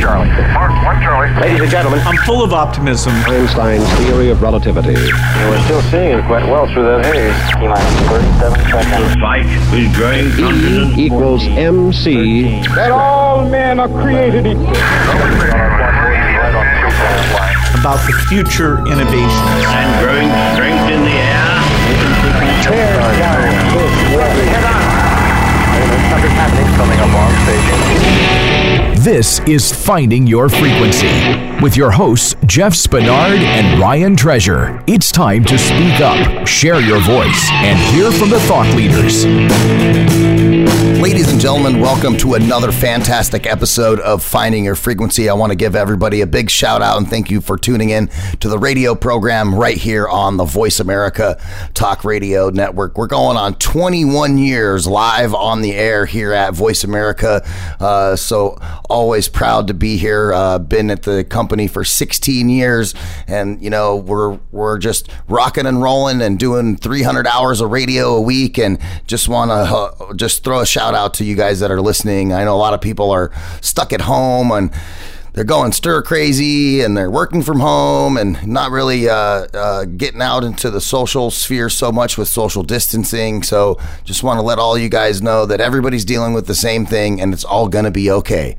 Charlie. Mark, one Charlie. Ladies and gentlemen, I'm full of optimism. Einstein's theory of relativity. we're still seeing it quite well through that haze. T minus 37 seconds. Fight with growing confidence. E equals MC. that all men are created equal. About the future innovations. and growing strength in the air. Something happening coming up on station. This is Finding Your Frequency with your hosts, Jeff Spinard and Ryan Treasure. It's time to speak up, share your voice, and hear from the thought leaders. Ladies and gentlemen, welcome to another fantastic episode of Finding Your Frequency. I want to give everybody a big shout out and thank you for tuning in to the radio program right here on the Voice America Talk Radio Network. We're going on 21 years live on the air here at Voice America. Uh, so always proud to be here. Uh, been at the company for 16 years, and you know we're we're just rocking and rolling and doing 300 hours of radio a week. And just want to uh, just throw a shout out to you guys that are listening. I know a lot of people are stuck at home and they're going stir crazy and they're working from home and not really uh, uh, getting out into the social sphere so much with social distancing. So just want to let all you guys know that everybody's dealing with the same thing and it's all going to be okay.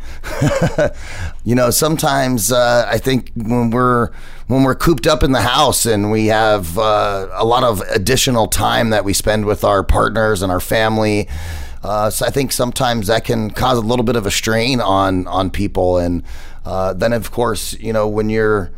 you know, sometimes uh, I think when we're when we're cooped up in the house and we have uh, a lot of additional time that we spend with our partners and our family. Uh, so I think sometimes that can cause a little bit of a strain on on people, and uh, then of course you know when you're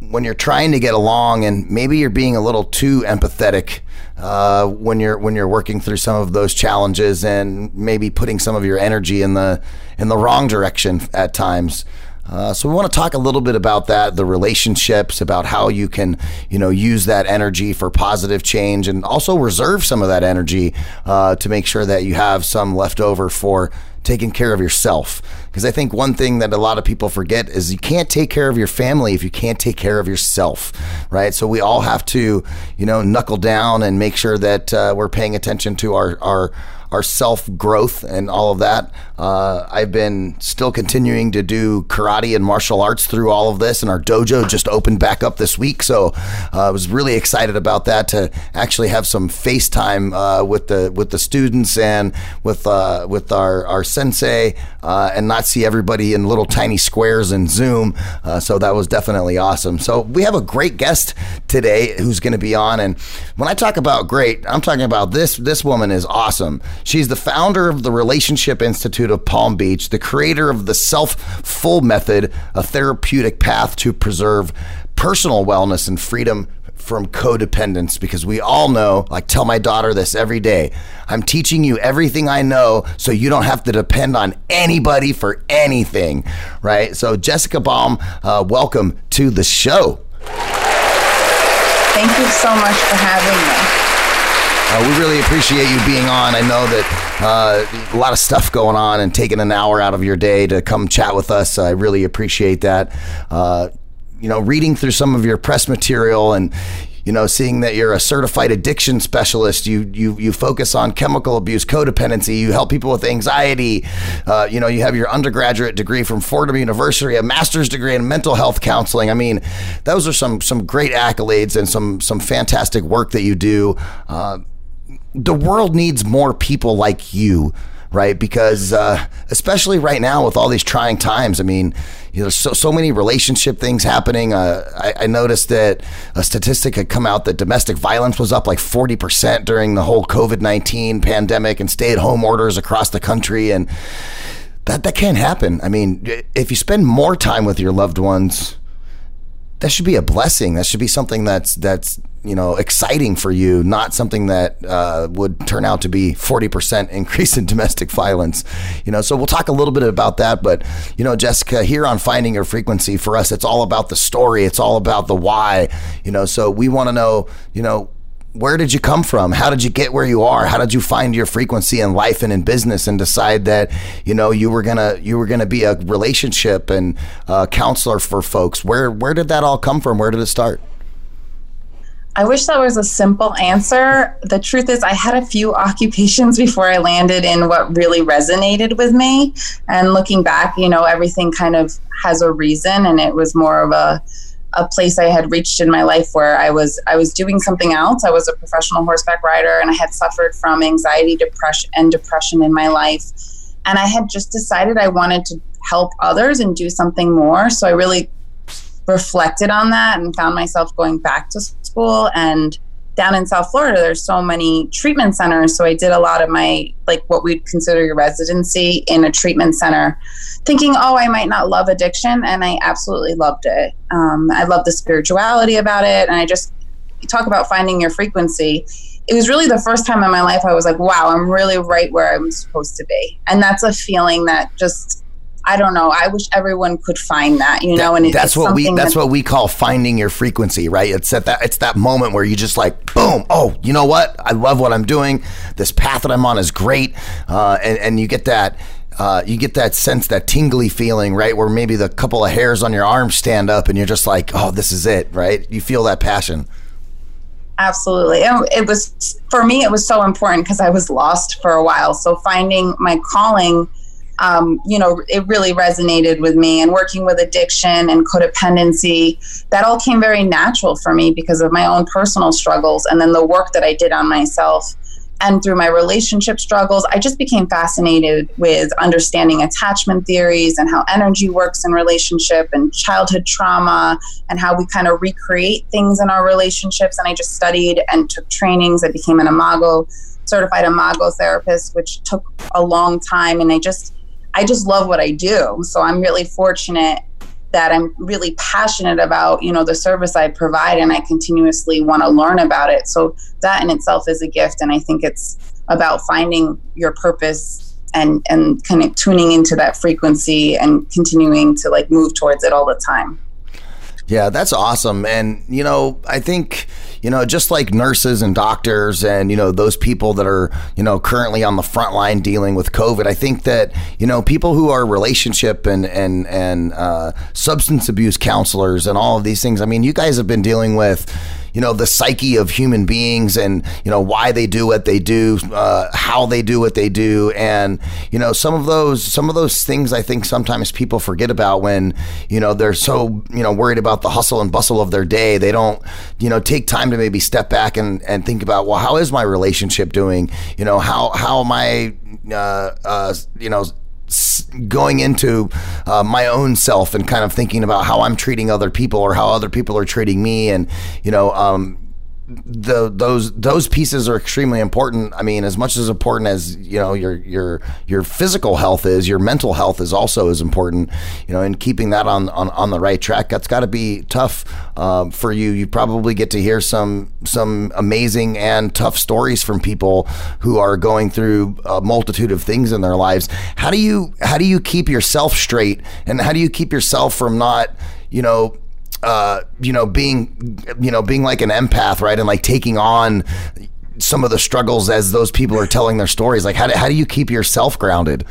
when you're trying to get along and maybe you're being a little too empathetic uh, when you're when you're working through some of those challenges and maybe putting some of your energy in the in the wrong direction at times. Uh, so we want to talk a little bit about that, the relationships, about how you can, you know, use that energy for positive change, and also reserve some of that energy uh, to make sure that you have some left over for taking care of yourself. Because I think one thing that a lot of people forget is you can't take care of your family if you can't take care of yourself, right? So we all have to, you know, knuckle down and make sure that uh, we're paying attention to our our our self growth and all of that. Uh, I've been still continuing to do karate and martial arts through all of this, and our dojo just opened back up this week. So uh, I was really excited about that to actually have some FaceTime uh, with the with the students and with uh, with our our sensei, uh, and not see everybody in little tiny squares in Zoom. Uh, so that was definitely awesome. So we have a great guest today who's going to be on, and when I talk about great, I'm talking about this. This woman is awesome. She's the founder of the Relationship Institute of Palm Beach, the creator of the Self Full Method, a therapeutic path to preserve personal wellness and freedom from codependence because we all know, like tell my daughter this every day. I'm teaching you everything I know so you don't have to depend on anybody for anything, right? So Jessica Baum, uh, welcome to the show. Thank you so much for having me. Uh, we really appreciate you being on. I know that uh, a lot of stuff going on and taking an hour out of your day to come chat with us. I really appreciate that. Uh, you know, reading through some of your press material and you know, seeing that you're a certified addiction specialist, you you you focus on chemical abuse, codependency. You help people with anxiety. Uh, you know, you have your undergraduate degree from Fordham University, a master's degree in mental health counseling. I mean, those are some some great accolades and some some fantastic work that you do. Uh, the world needs more people like you right? Because uh, especially right now with all these trying times i mean you know so, so many relationship things happening. Uh, I, I noticed that a statistic had come out that domestic violence was up like 40% during the whole covid-19 pandemic and stay-at-home orders across the country and that, that can't happen. I mean if you spend more time with your loved ones that should be a blessing. That should be something that's that's you know exciting for you, not something that uh, would turn out to be forty percent increase in domestic violence. You know, so we'll talk a little bit about that. But you know, Jessica, here on Finding Your Frequency, for us, it's all about the story. It's all about the why. You know, so we want to know. You know where did you come from? How did you get where you are? How did you find your frequency in life and in business and decide that you know you were gonna you were gonna be a relationship and uh, counselor for folks? Where where did that all come from? Where did it start? I wish that was a simple answer. The truth is, I had a few occupations before I landed in what really resonated with me. And looking back, you know, everything kind of has a reason, and it was more of a a place I had reached in my life where I was I was doing something else. I was a professional horseback rider, and I had suffered from anxiety, depression, and depression in my life. And I had just decided I wanted to help others and do something more. So I really reflected on that and found myself going back to school and down in South Florida, there's so many treatment centers. So I did a lot of my, like what we'd consider your residency in a treatment center, thinking, oh, I might not love addiction. And I absolutely loved it. Um, I love the spirituality about it. And I just talk about finding your frequency. It was really the first time in my life I was like, wow, I'm really right where I'm supposed to be. And that's a feeling that just I don't know. I wish everyone could find that, you know. And that's what we that's what we call finding your frequency, right? It's at that it's that moment where you just like boom, oh, you know what? I love what I'm doing. This path that I'm on is great, uh, and and you get that. Uh, you get that sense, that tingly feeling, right? Where maybe the couple of hairs on your arm stand up and you're just like, oh, this is it, right? You feel that passion. Absolutely. It was, for me, it was so important because I was lost for a while. So finding my calling um, you know, it really resonated with me. And working with addiction and codependency, that all came very natural for me because of my own personal struggles and then the work that I did on myself. And through my relationship struggles, I just became fascinated with understanding attachment theories and how energy works in relationship and childhood trauma and how we kind of recreate things in our relationships. And I just studied and took trainings. I became an Imago certified Imago therapist, which took a long time. And I just I just love what I do. So I'm really fortunate that I'm really passionate about, you know, the service I provide and I continuously want to learn about it. So that in itself is a gift and I think it's about finding your purpose and and kind of tuning into that frequency and continuing to like move towards it all the time. Yeah, that's awesome. And, you know, I think, you know, just like nurses and doctors and, you know, those people that are, you know, currently on the front line dealing with COVID, I think that, you know, people who are relationship and, and, and uh, substance abuse counselors and all of these things, I mean, you guys have been dealing with, you know the psyche of human beings and you know why they do what they do, uh, how they do what they do, and you know some of those some of those things I think sometimes people forget about when you know they're so you know worried about the hustle and bustle of their day. They don't you know take time to maybe step back and and think about well how is my relationship doing? You know how how am I uh, uh, you know going into uh, my own self and kind of thinking about how I'm treating other people or how other people are treating me, and you know, um, the those those pieces are extremely important. I mean, as much as important as you know your your your physical health is, your mental health is also as important. You know, and keeping that on on, on the right track. That's got to be tough um, for you. You probably get to hear some some amazing and tough stories from people who are going through a multitude of things in their lives. How do you how do you keep yourself straight, and how do you keep yourself from not you know uh, you know, being, you know, being like an empath, right, and like taking on some of the struggles as those people are telling their stories. Like, how do, how do you keep yourself grounded?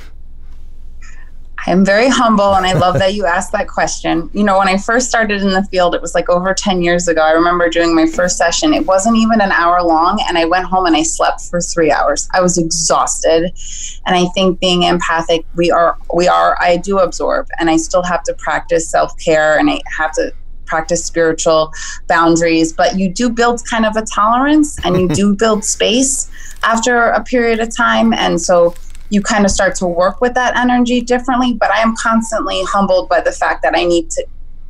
I'm very humble and I love that you asked that question. You know, when I first started in the field, it was like over 10 years ago. I remember doing my first session. It wasn't even an hour long and I went home and I slept for 3 hours. I was exhausted. And I think being empathic, we are we are I do absorb and I still have to practice self-care and I have to practice spiritual boundaries, but you do build kind of a tolerance and you do build space after a period of time. And so you kind of start to work with that energy differently. But I am constantly humbled by the fact that I need to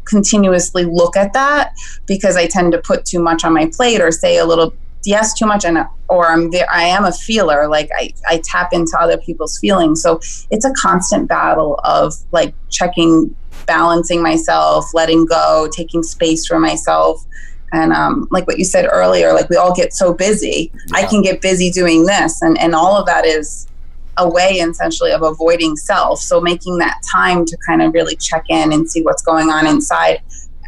continuously look at that because I tend to put too much on my plate or say a little yes too much and or I'm there I am a feeler like I, I tap into other people's feelings so it's a constant battle of like checking balancing myself, letting go, taking space for myself. And um, like what you said earlier, like we all get so busy. Yeah. I can get busy doing this, and, and all of that is a way essentially of avoiding self. So making that time to kind of really check in and see what's going on inside.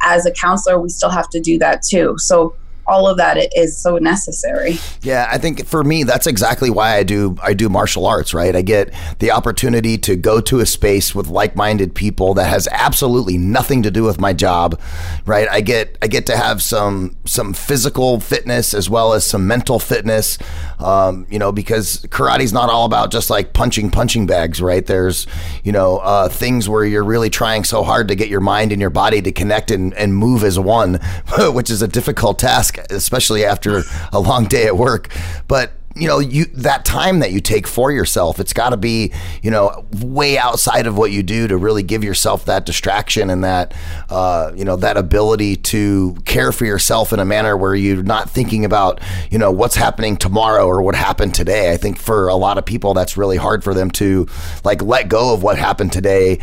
As a counselor, we still have to do that too. So all of that is so necessary. Yeah, I think for me that's exactly why I do I do martial arts, right? I get the opportunity to go to a space with like-minded people that has absolutely nothing to do with my job, right? I get I get to have some some physical fitness as well as some mental fitness, um, you know, because karate's not all about just like punching punching bags, right? There's you know uh, things where you're really trying so hard to get your mind and your body to connect and, and move as one, which is a difficult task, especially after a long day at work. But you know you that time that you take for yourself it's got to be you know way outside of what you do to really give yourself that distraction and that uh, you know that ability to care for yourself in a manner where you're not thinking about you know what's happening tomorrow or what happened today i think for a lot of people that's really hard for them to like let go of what happened today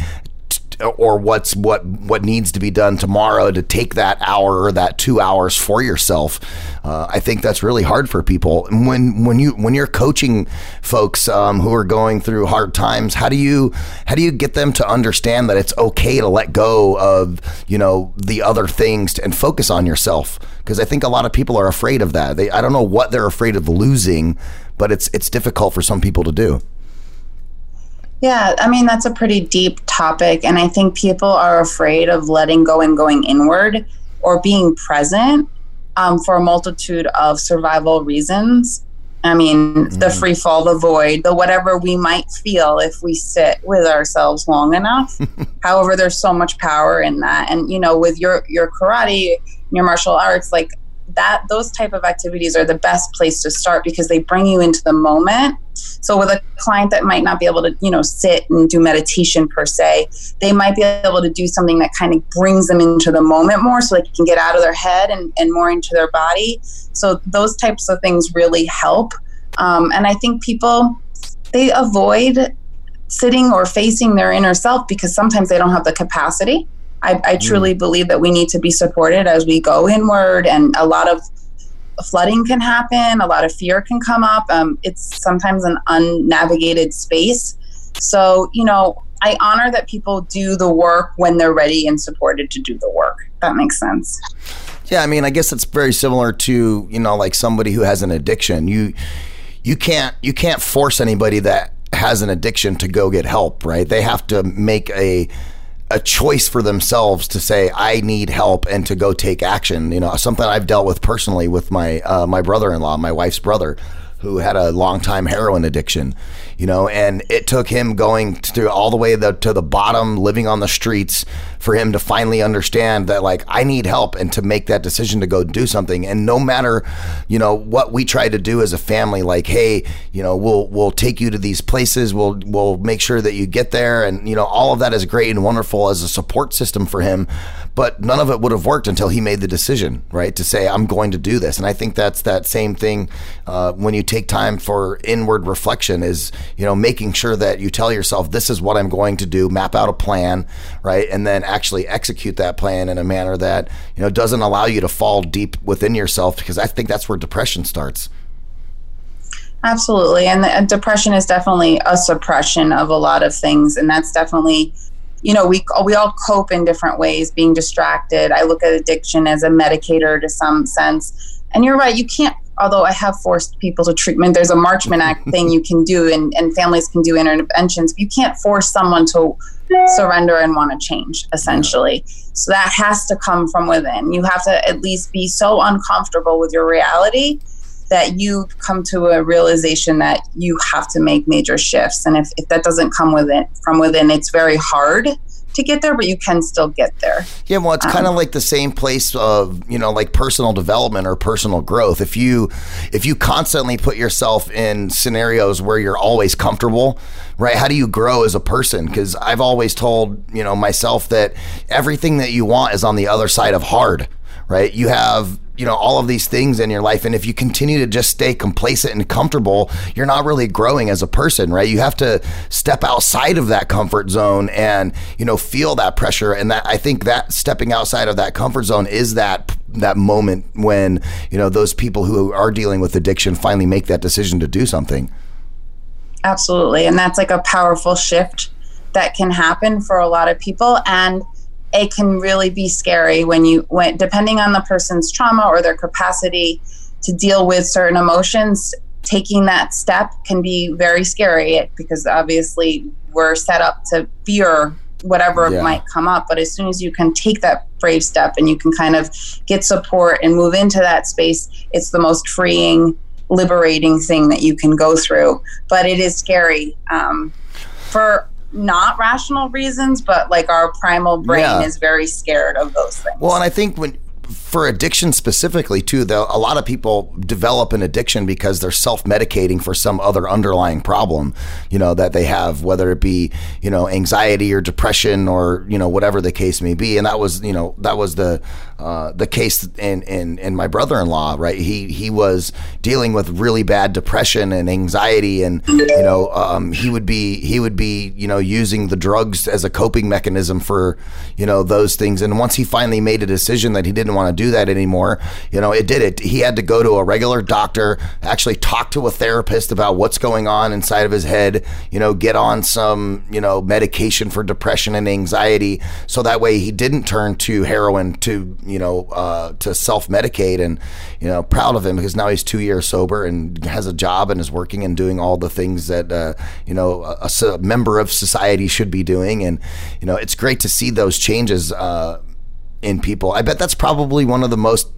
or what's what what needs to be done tomorrow to take that hour or that two hours for yourself. Uh, I think that's really hard for people. When when you when you're coaching folks um, who are going through hard times, how do you how do you get them to understand that it's okay to let go of you know the other things and focus on yourself? Because I think a lot of people are afraid of that. They I don't know what they're afraid of losing, but it's it's difficult for some people to do. Yeah, I mean, that's a pretty deep topic. And I think people are afraid of letting go and going inward or being present um, for a multitude of survival reasons. I mean, mm. the free fall, the void, the whatever we might feel if we sit with ourselves long enough. However, there's so much power in that. And, you know, with your, your karate, your martial arts, like that those type of activities are the best place to start because they bring you into the moment. So with a client that might not be able to you know sit and do meditation per se they might be able to do something that kind of brings them into the moment more so they can get out of their head and, and more into their body. So those types of things really help. Um, and i think people they avoid sitting or facing their inner self because sometimes they don't have the capacity I, I truly mm. believe that we need to be supported as we go inward, and a lot of flooding can happen, a lot of fear can come up. Um, it's sometimes an unnavigated space. So, you know, I honor that people do the work when they're ready and supported to do the work. That makes sense. Yeah, I mean, I guess it's very similar to, you know, like somebody who has an addiction. You you can't you can't force anybody that has an addiction to go get help, right? They have to make a a choice for themselves to say I need help and to go take action. You know, something I've dealt with personally with my uh, my brother-in-law, my wife's brother, who had a long time heroin addiction you know, and it took him going to all the way the, to the bottom, living on the streets for him to finally understand that like I need help and to make that decision to go do something. And no matter, you know, what we try to do as a family, like, hey, you know, we'll we'll take you to these places, we'll we'll make sure that you get there, and you know, all of that is great and wonderful as a support system for him. But none of it would have worked until he made the decision, right, to say I'm going to do this. And I think that's that same thing uh, when you take time for inward reflection is you know, making sure that you tell yourself, this is what I'm going to do, map out a plan, right? And then actually execute that plan in a manner that, you know, doesn't allow you to fall deep within yourself because I think that's where depression starts. Absolutely. And, the, depression is definitely a suppression of a lot of things. And that's definitely, you know, we, we all cope in different ways, being distracted. I look at addiction as a medicator to some sense. And you're right, you can't although I have forced people to treatment, there's a Marchman Act thing you can do, and, and families can do interventions. But You can't force someone to surrender and want to change, essentially. So that has to come from within. You have to at least be so uncomfortable with your reality that you come to a realization that you have to make major shifts. And if, if that doesn't come within from within, it's very hard to get there, but you can still get there. Yeah, well, it's um, kind of like the same place of you know, like personal development or personal growth. If you if you constantly put yourself in scenarios where you're always comfortable, right? How do you grow as a person? Because I've always told you know myself that everything that you want is on the other side of hard, right? You have you know all of these things in your life. And if you continue to just stay complacent and comfortable you're not really growing as a person right? You have to step outside of that comfort zone and you know feel that pressure. And that i think that stepping outside of that comfort zone is that that moment when you know those people who are dealing with addiction finally make that decision to do something. Absolutely. And that's like a powerful shift that can happen for a lot of people. And it can really be scary when you when depending on the person's trauma or their capacity to deal with certain emotions taking that step can be very scary because obviously we're set up to fear whatever Yeah. might come up but as soon as you can take that brave step and you can kind of get support and move into that space it's the most freeing liberating thing that you can go through but it is scary um, for not rational reasons but like our primal brain Yeah. is very scared of those things Well, and I think when for addiction specifically too, though, a lot of people develop an addiction because they're self-medicating for some other underlying problem, you know, that they have, whether it be you know anxiety or depression or you know whatever the case may be. And that was you know that was the uh, the case in, in in my brother-in-law, right? He he was dealing with really bad depression and anxiety, and you know um, he would be he would be you know using the drugs as a coping mechanism for you know those things. And once he finally made a decision that he didn't want to do that anymore, you know, it did it. He had to go to a regular doctor, actually talk to a therapist about what's going on inside of his head, you know, get on some, you know, medication for depression and anxiety. So that way he didn't turn to heroin to, you know, uh, to self medicate. And, you know, proud of him because now he's two years sober and has a job and is working and doing all the things that, uh, you know, a member of society should be doing. And, you know, it's great to see those changes. Uh, in people. I bet that's probably one of the most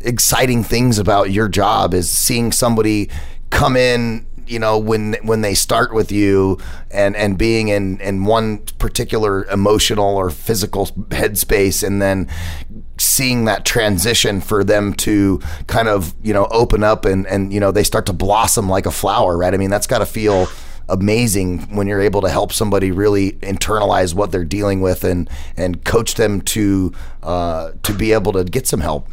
exciting things about your job is seeing somebody come in you know when when they start with you and and being in in one particular emotional or physical headspace and then seeing that transition for them to kind of you know open up and and you know they start to blossom like a flower right i mean that's got to feel amazing when you're able to help somebody really internalize what they're dealing with and and coach them to uh, to be able to get some help.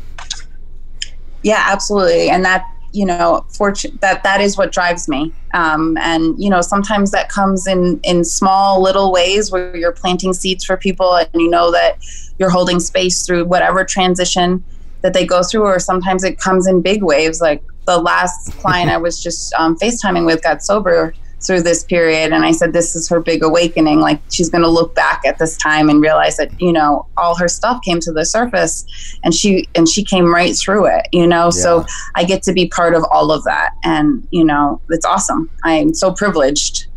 Yeah, absolutely. And that, you know, fortune that that is what drives me. Um, and you know, sometimes that comes in in small little ways where you're planting seeds for people, and you know that you're holding space through whatever transition that they go through, or sometimes it comes in big waves. Like the last client I was just um, FaceTiming with got sober through this period. And i said this is her big awakening. Like she's going to look back at this time and realize that you know all her stuff came to the surface and she and she came right through it you know? So i get to be part of all of that. And you know it's awesome. I'm so privileged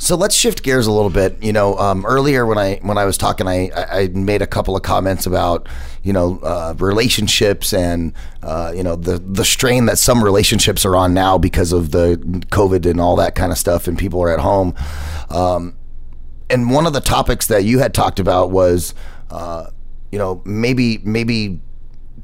So let's shift gears a little bit. You know, um, earlier when I when I was talking, I, I made a couple of comments about you know uh, relationships and uh, you know the the strain that some relationships are on now because of the COVID and all that kind of stuff, and people are at home. Um, and one of the topics that you had talked about was, uh, you know, maybe maybe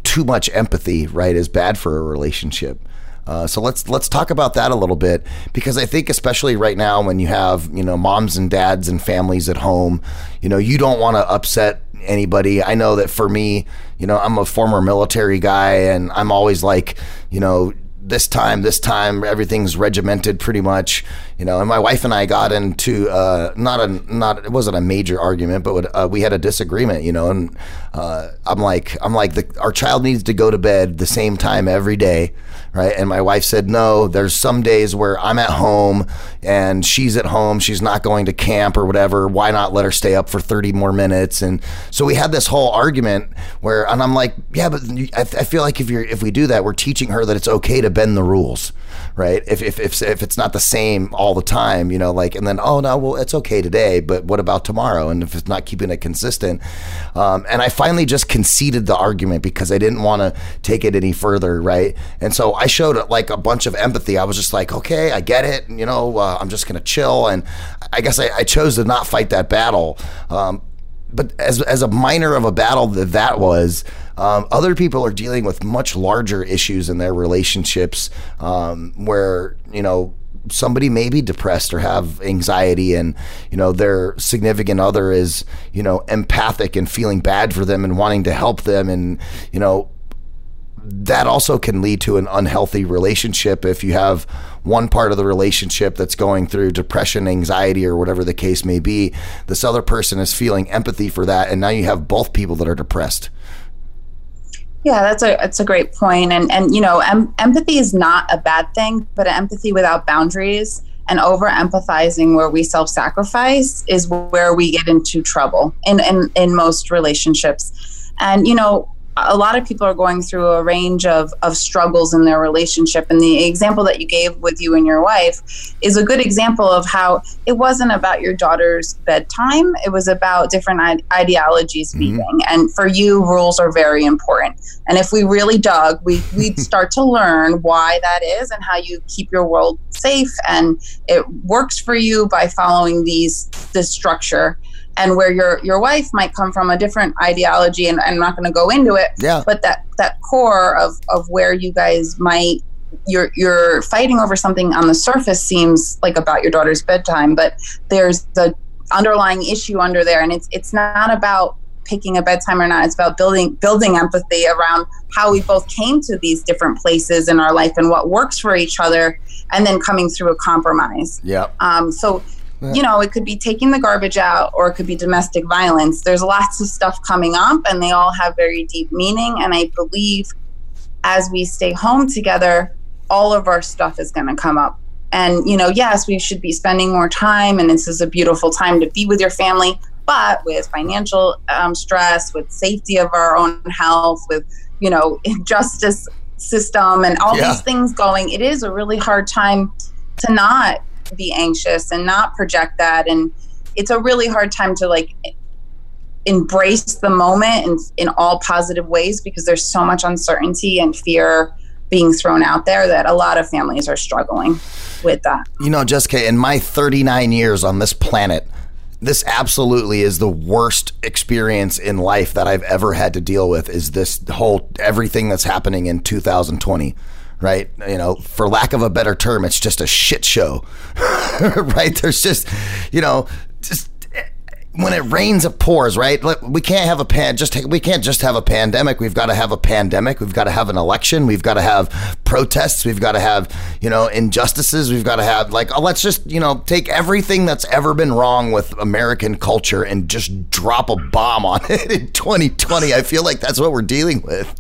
too much empathy, right, is bad for a relationship. Uh, so let's let's talk about that a little bit because I think especially right now when you have you know moms and dads and families at home, you know you don't want to upset anybody. I know that for me, you know I'm a former military guy and I'm always like you know this time, this time, everything's regimented pretty much, you know. And my wife and I got into uh, not a not it wasn't a major argument, but uh, we had a disagreement, you know. And uh, I'm like I'm like the, our child needs to go to bed the same time every day, right? And my wife said no. There's some days where I'm at home and she's at home. She's not going to camp or whatever. Why not let her stay up for 30 more minutes? And so we had this whole argument where, and I'm like, yeah, but I, I feel like if you're if we do that, we're teaching her that it's okay to bend the rules, right? If if if, if it's not the same all the time, you know, like, and then oh no, well it's okay today, but what about tomorrow? And if it's not keeping it consistent, um, and I finally just conceded the argument because I didn't want to take it any further, right? And so I showed like a bunch of empathy. I was just like, okay, I get it, you know, uh, I'm just gonna chill, and I guess I, I chose to not fight that battle. Um, but as as a minor of a battle that that was, um, other people are dealing with much larger issues in their relationships, um, where you know somebody may be depressed or have anxiety, and you know their significant other is you know empathic and feeling bad for them and wanting to help them, and you know that also can lead to an unhealthy relationship if you have one part of the relationship that's going through depression, anxiety, or whatever the case may be. This other person is feeling empathy for that, and now you have both people that are depressed. Yeah, that's a that's a great point. And and you know, em- empathy is not a bad thing, but empathy without boundaries and over empathizing where we self sacrifice is where we get into trouble in, in, in most relationships. And, you know, a lot of people are going through a range of, of struggles in their relationship. And the example that you gave with you and your wife is a good example of how it wasn't about your daughter's bedtime, it was about different I- ideologies speaking. Mm-hmm. And for you, rules are very important. And if we really dug, we, we'd start to learn why that is and how you keep your world safe. And it works for you by following these this structure and where your your wife might come from a different ideology and I'm not going to go into it yeah. but that that core of of where you guys might you're you're fighting over something on the surface seems like about your daughter's bedtime but there's the underlying issue under there and it's it's not about picking a bedtime or not it's about building building empathy around how we both came to these different places in our life and what works for each other and then coming through a compromise. Yeah. Um so you know, it could be taking the garbage out or it could be domestic violence. There's lots of stuff coming up and they all have very deep meaning. And I believe as we stay home together, all of our stuff is going to come up. And, you know, yes, we should be spending more time and this is a beautiful time to be with your family, but with financial um, stress, with safety of our own health, with, you know, justice system and all yeah. these things going, it is a really hard time to not be anxious and not project that and it's a really hard time to like embrace the moment in, in all positive ways because there's so much uncertainty and fear being thrown out there that a lot of families are struggling with that. You know, Jessica, in my 39 years on this planet, this absolutely is the worst experience in life that I've ever had to deal with is this whole everything that's happening in 2020 right? You know, for lack of a better term, it's just a shit show, right? There's just, you know, just when it rains, it pours, right? We can't have a pan. Just we can't just have a pandemic. We've got to have a pandemic. We've got to have an election. We've got to have protests. We've got to have you know injustices. We've got to have like oh, let's just you know take everything that's ever been wrong with American culture and just drop a bomb on it in 2020. I feel like that's what we're dealing with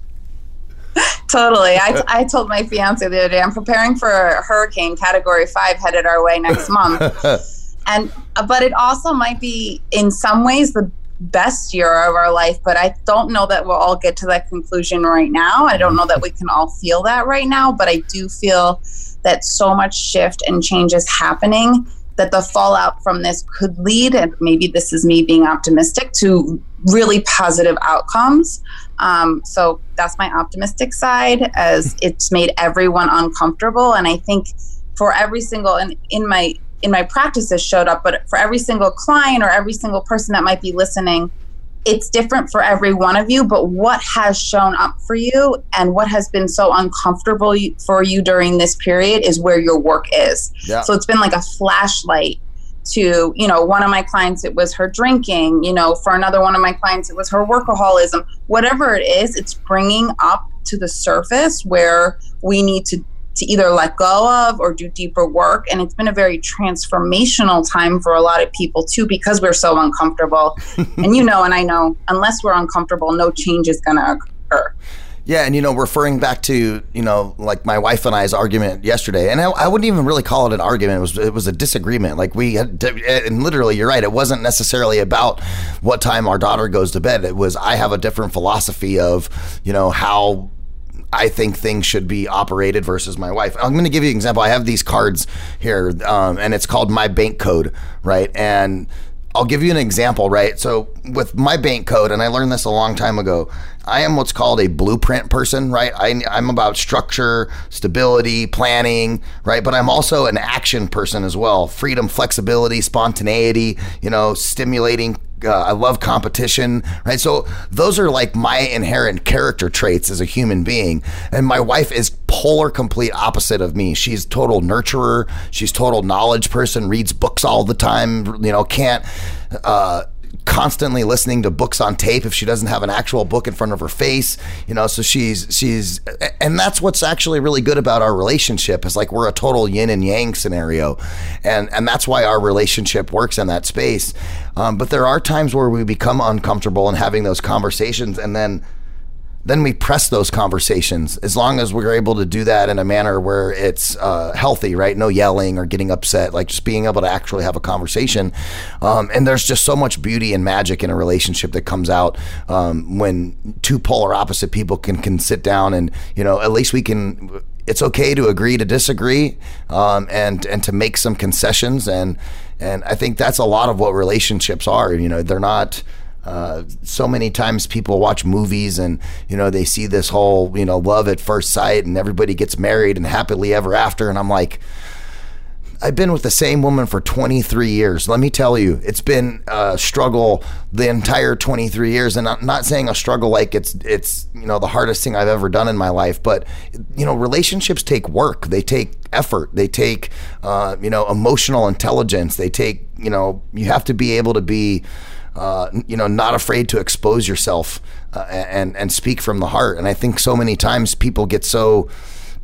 totally. I, I told my fiance the other day, I'm preparing for a hurricane category five headed our way next month. and, uh, but it also might be in some ways the best year of our life, but I don't know that we'll all get to that conclusion right now. I don't know that we can all feel that right now, but I do feel that so much shift and change is happening that the fallout from this could lead, and maybe this is me being optimistic, to really positive outcomes. Um, so that's my optimistic side, as it's made everyone uncomfortable. And I think for every single and in my in my practices showed up, but for every single client or every single person that might be listening, it's different for every one of you. But what has shown up for you and what has been so uncomfortable for you during this period is where your work is. Yeah. So it's been like a flashlight to you know one of my clients it was her drinking you know for another one of my clients it was her workaholism whatever it is it's bringing up to the surface where we need to to either let go of or do deeper work and it's been a very transformational time for a lot of people too because we're so uncomfortable and you know and i know unless we're uncomfortable no change is going to occur yeah, and you know, referring back to you know, like my wife and I's argument yesterday, and I, I, wouldn't even really call it an argument. It was it was a disagreement. Like we had, and literally, you're right. It wasn't necessarily about what time our daughter goes to bed. It was I have a different philosophy of you know how I think things should be operated versus my wife. I'm going to give you an example. I have these cards here, um, and it's called my bank code, right? And I'll give you an example, right? So with my bank code, and I learned this a long time ago, I am what's called a blueprint person, right? I, I'm about structure, stability, planning, right? But I'm also an action person as well. Freedom, flexibility, spontaneity, you know, stimulating uh, I love competition, right? So those are like my inherent character traits as a human being. And my wife is polar complete opposite of me. She's total nurturer. She's total knowledge person, reads books all the time, you know, can't, uh, constantly listening to books on tape if she doesn't have an actual book in front of her face you know so she's she's and that's what's actually really good about our relationship is like we're a total yin and yang scenario and and that's why our relationship works in that space. Um, but there are times where we become uncomfortable in having those conversations and then then we press those conversations as long as we're able to do that in a manner where it's uh, healthy, right? No yelling or getting upset, like just being able to actually have a conversation. Um, and there's just so much beauty and magic in a relationship that comes out um, when two polar opposite people can can sit down and you know at least we can. It's okay to agree to disagree, um, and and to make some concessions, and and I think that's a lot of what relationships are. You know, they're not uh, so many times people watch movies and you know they see this whole you know love at first sight and everybody gets married and happily ever after. And I'm like I've been with the same woman for 23 years. Let me tell you, it's been a struggle the entire 23 years, and I'm not saying a struggle like it's it's you know the hardest thing I've ever done in my life, but you know relationships take work, they take effort, they take uh, you know emotional intelligence, they take you know you have to be able to be uh, you know, not afraid to expose yourself uh, and and speak from the heart. And I think so many times people get so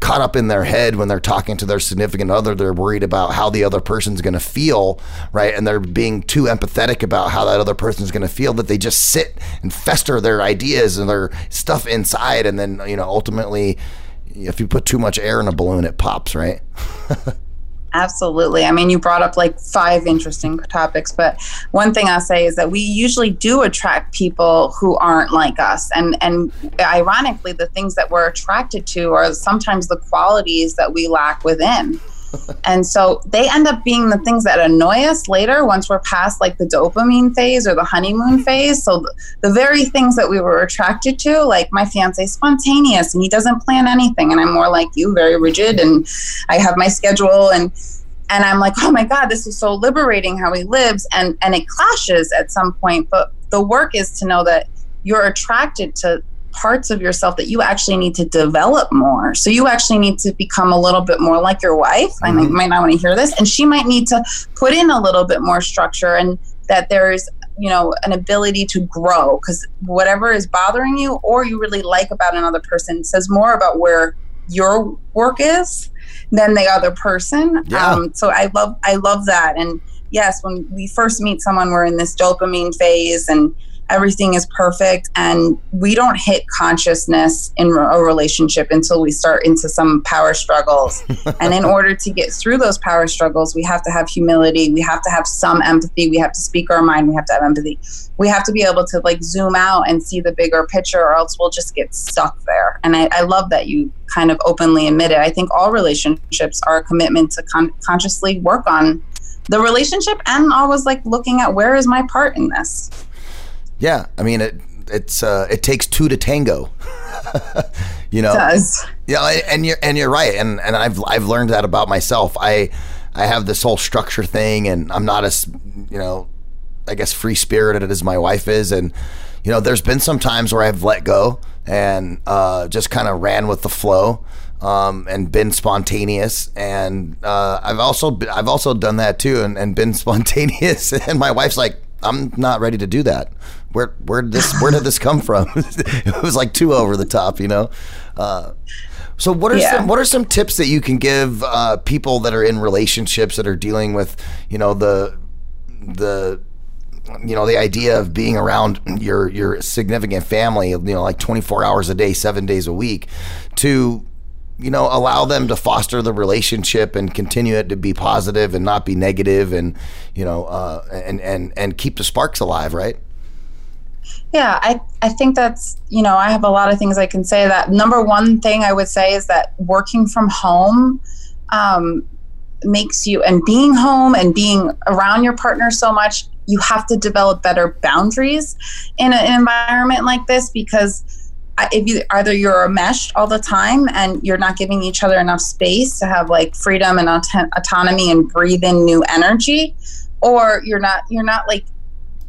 caught up in their head when they're talking to their significant other. They're worried about how the other person's going to feel, right? And they're being too empathetic about how that other person's going to feel that they just sit and fester their ideas and their stuff inside. And then, you know, ultimately, if you put too much air in a balloon, it pops, right? Absolutely. I mean, you brought up like five interesting topics, but one thing I'll say is that we usually do attract people who aren't like us. And and ironically, the things that we're attracted to are sometimes the qualities that we lack within and so they end up being the things that annoy us later once we're past like the dopamine phase or the honeymoon phase. So the, the very things that we were attracted to, like my fiance spontaneous and he doesn't plan anything. And I'm more like you, very rigid and I have my schedule and and I'm like, oh my God, this is so liberating how he lives. And and it clashes at some point. But the work is to know that you're attracted to parts of yourself that you actually need to develop more. So you actually need to become a little bit more like your wife. Mm-hmm. I might not want to hear this, and she might need to put in a little bit more structure, and that there's you know an ability to grow because whatever is bothering you or you really like about another person says more about where your work is than the other person. Yeah. Um, so I love I love that, and yes, when we first meet someone, we're in this dopamine phase and everything is perfect and we don't hit consciousness in a relationship until we start into some power struggles. And in order to get through those power struggles we have to have humility we have to have some empathy we have to speak our mind we have to have empathy. We have to be able to like zoom out and see the bigger picture or else we'll just get stuck there. And i, I love that you kind of openly admit it. I think all relationships are a commitment to con- consciously work on the relationship and always like looking at where is my part in this yeah, I mean it. It's uh, it takes two to tango. you know. It does. Yeah, and you're and you're right, and and I've I've learned that about myself. I I have this whole structure thing, and I'm not as you know, I guess free spirited as my wife is, and you know, there's been some times where I've let go and uh, just kind of ran with the flow. Um, and been spontaneous. And uh, I've also I've also done that too, and, and been spontaneous. And my wife's like, I'm not ready to do that. Where where did this where did this come from? it was like too over the top, you know. Uh, so what are yeah. some what are some tips that you can give uh, people that are in relationships that are dealing with you know the the you know the idea of being around your your significant family you know like 24 hours a day 7 days a week to you know, allow them to foster the relationship and continue it to be positive and not be negative and, you know, uh, and, and, and keep the sparks alive, right? Yeah, I, I think that's, you know, I have a lot of things I can say that. Number one thing I would say is that working from home um, makes you, and being home and being around your partner so much, you have to develop better boundaries in an environment like this because if you either you're meshed all the time and you're not giving each other enough space to have like freedom and auto- autonomy and breathe in new energy or you're not you're not like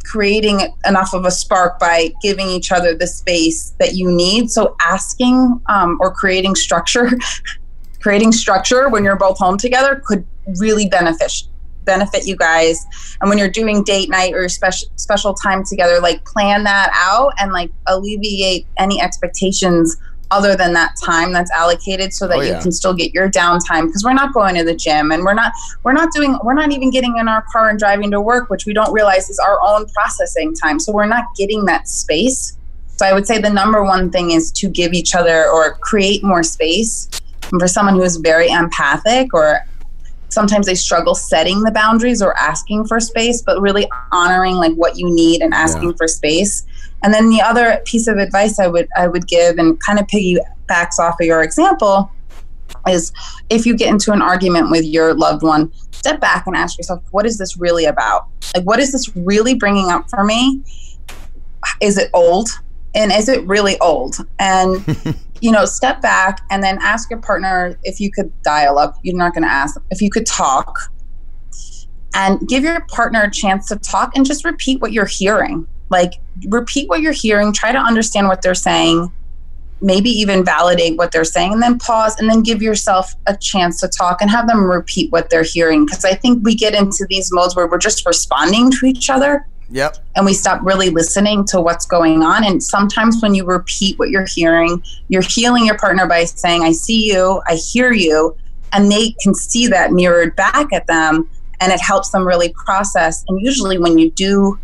creating enough of a spark by giving each other the space that you need. So asking um, or creating structure creating structure when you're both home together could really benefit benefit you guys. And when you're doing date night or special special time together like plan that out and like alleviate any expectations other than that time that's allocated so that oh, yeah. you can still get your downtime because we're not going to the gym and we're not we're not doing we're not even getting in our car and driving to work which we don't realize is our own processing time so we're not getting that space So I would say the number one thing is to give each other or create more space. And for someone who is very empathic or sometimes they struggle setting the boundaries or asking for space, but really honoring like what you need and asking Yeah. for space. And then the other piece of advice I would I would give and kind of piggybacks off of your example is if you get into an argument with your loved one, step back and ask yourself, what is this really about? Like, what is this really bringing up for me? Is it old? And is it really old? And, you know, step back and then ask your partner if you could dialogue. You're not going to ask if you could talk and give your partner a chance to talk and just repeat what you're hearing. Like, repeat what you're hearing, try to understand what they're saying, maybe even validate what they're saying, and then pause and then give yourself a chance to talk and have them repeat what they're hearing. Because I think we get into these modes where we're just responding to each other Yep. and we stop really listening to what's going on. And sometimes when you repeat what you're hearing, you're healing your partner by saying, I see you, I hear you, and they can see that mirrored back at them. And it helps them really process. And usually, when you do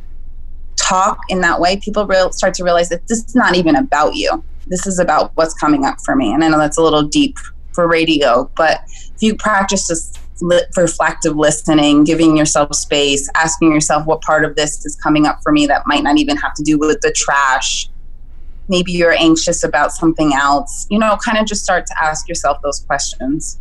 talk in that way, people real, start to realize that this is not even about you. This is about what's coming up for me. And I know that's a little deep for radio, but if you practice li- reflective listening, giving yourself space, asking yourself what part of this is coming up for me that might not even have to do with the trash. Maybe you're anxious about something else. You know, kind of just start to ask yourself those questions.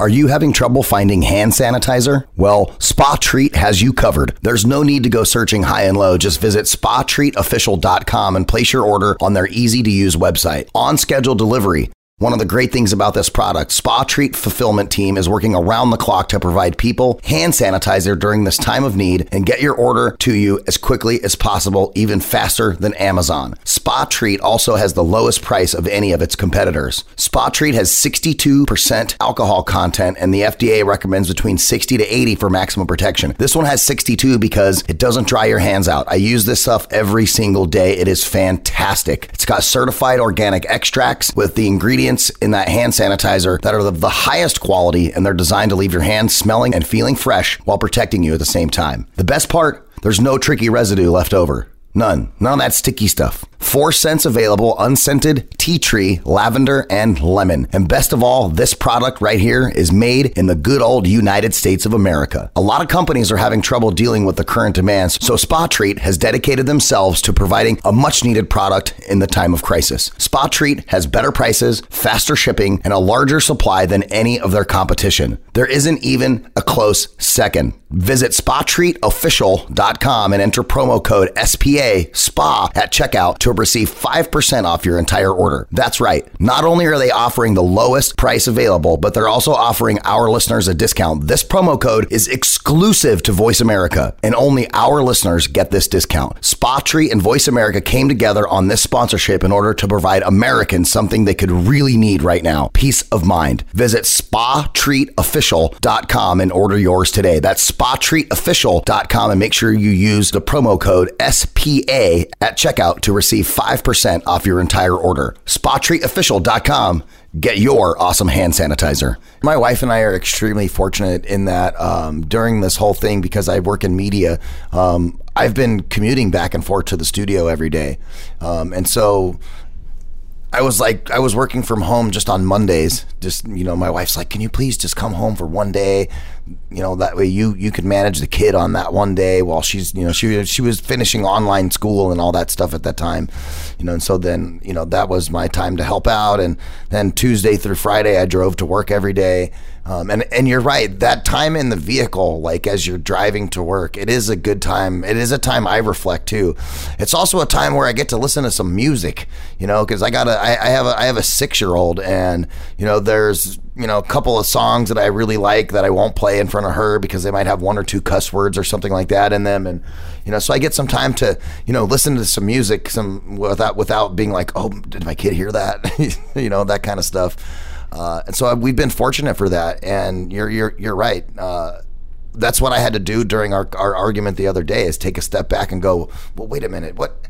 Are you having trouble finding hand sanitizer? Well, Spa Treat has you covered. There's no need to go searching high and low. Just visit spatreatofficial.com and place your order on their easy to use website. On schedule delivery. One of the great things about this product, Spa Treat Fulfillment Team is working around the clock to provide people hand sanitizer during this time of need and get your order to you as quickly as possible, even faster than Amazon. Spa Treat also has the lowest price of any of its competitors. Spa Treat has 62% alcohol content and the FDA recommends between 60 to 80 for maximum protection. This one has 62 because it doesn't dry your hands out. I use this stuff every single day. It is fantastic. It's got certified organic extracts with the ingredients in that hand sanitizer that are of the highest quality and they're designed to leave your hands smelling and feeling fresh while protecting you at the same time. The best part, there's no tricky residue left over. None. None of that sticky stuff. Four scents available unscented, tea tree, lavender, and lemon. And best of all, this product right here is made in the good old United States of America. A lot of companies are having trouble dealing with the current demands, so Spa Treat has dedicated themselves to providing a much needed product in the time of crisis. Spa Treat has better prices, faster shipping, and a larger supply than any of their competition. There isn't even a close second. Visit spatreatofficial.com and enter promo code SPA SPA at checkout to receive 5% off your entire order. That's right. Not only are they offering the lowest price available, but they're also offering our listeners a discount. This promo code is exclusive to Voice America, and only our listeners get this discount. Spa Treat and Voice America came together on this sponsorship in order to provide Americans something they could really need right now peace of mind. Visit spatreatofficial.com and order yours today. That's spatreatofficial.com and make sure you use the promo code SPA at checkout to receive 5% off your entire order. Spatreatofficial.com. Get your awesome hand sanitizer. My wife and I are extremely fortunate in that um, during this whole thing, because I work in media, um, I've been commuting back and forth to the studio every day. Um, and so I was like, I was working from home just on Mondays. Just you know, my wife's like, "Can you please just come home for one day? You know, that way you you could manage the kid on that one day while she's you know she she was finishing online school and all that stuff at that time, you know. And so then you know that was my time to help out. And then Tuesday through Friday, I drove to work every day. Um, and and you're right. That time in the vehicle, like as you're driving to work, it is a good time. It is a time I reflect too. It's also a time where I get to listen to some music, you know, because I got a I, I have a I have a six year old, and you know, there's you know a couple of songs that I really like that I won't play in front of her because they might have one or two cuss words or something like that in them, and you know, so I get some time to you know listen to some music, some without without being like, oh, did my kid hear that, you know, that kind of stuff. Uh, and so we've been fortunate for that. And you're you're you're right. Uh, that's what I had to do during our, our argument the other day is take a step back and go, well, wait a minute, what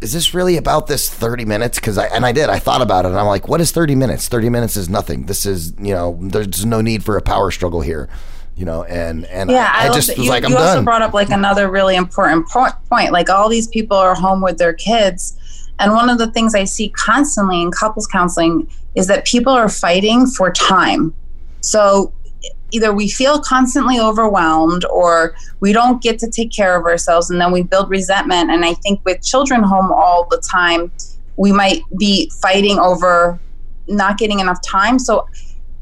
is this really about this 30 minutes? Cause I, and I did, I thought about it and I'm like, what is 30 minutes? 30 minutes is nothing. This is, you know, there's no need for a power struggle here, you know, and, and Yeah, I, I love just was you, like, I'm you also brought up like another really important po- point. Like all these people are home with their kids, And one of the things I see constantly in couples counseling is that people are fighting for time. So either we feel constantly overwhelmed or we don't get to take care of ourselves and then we build resentment. And I think with children home all the time, we might be fighting over not getting enough time. So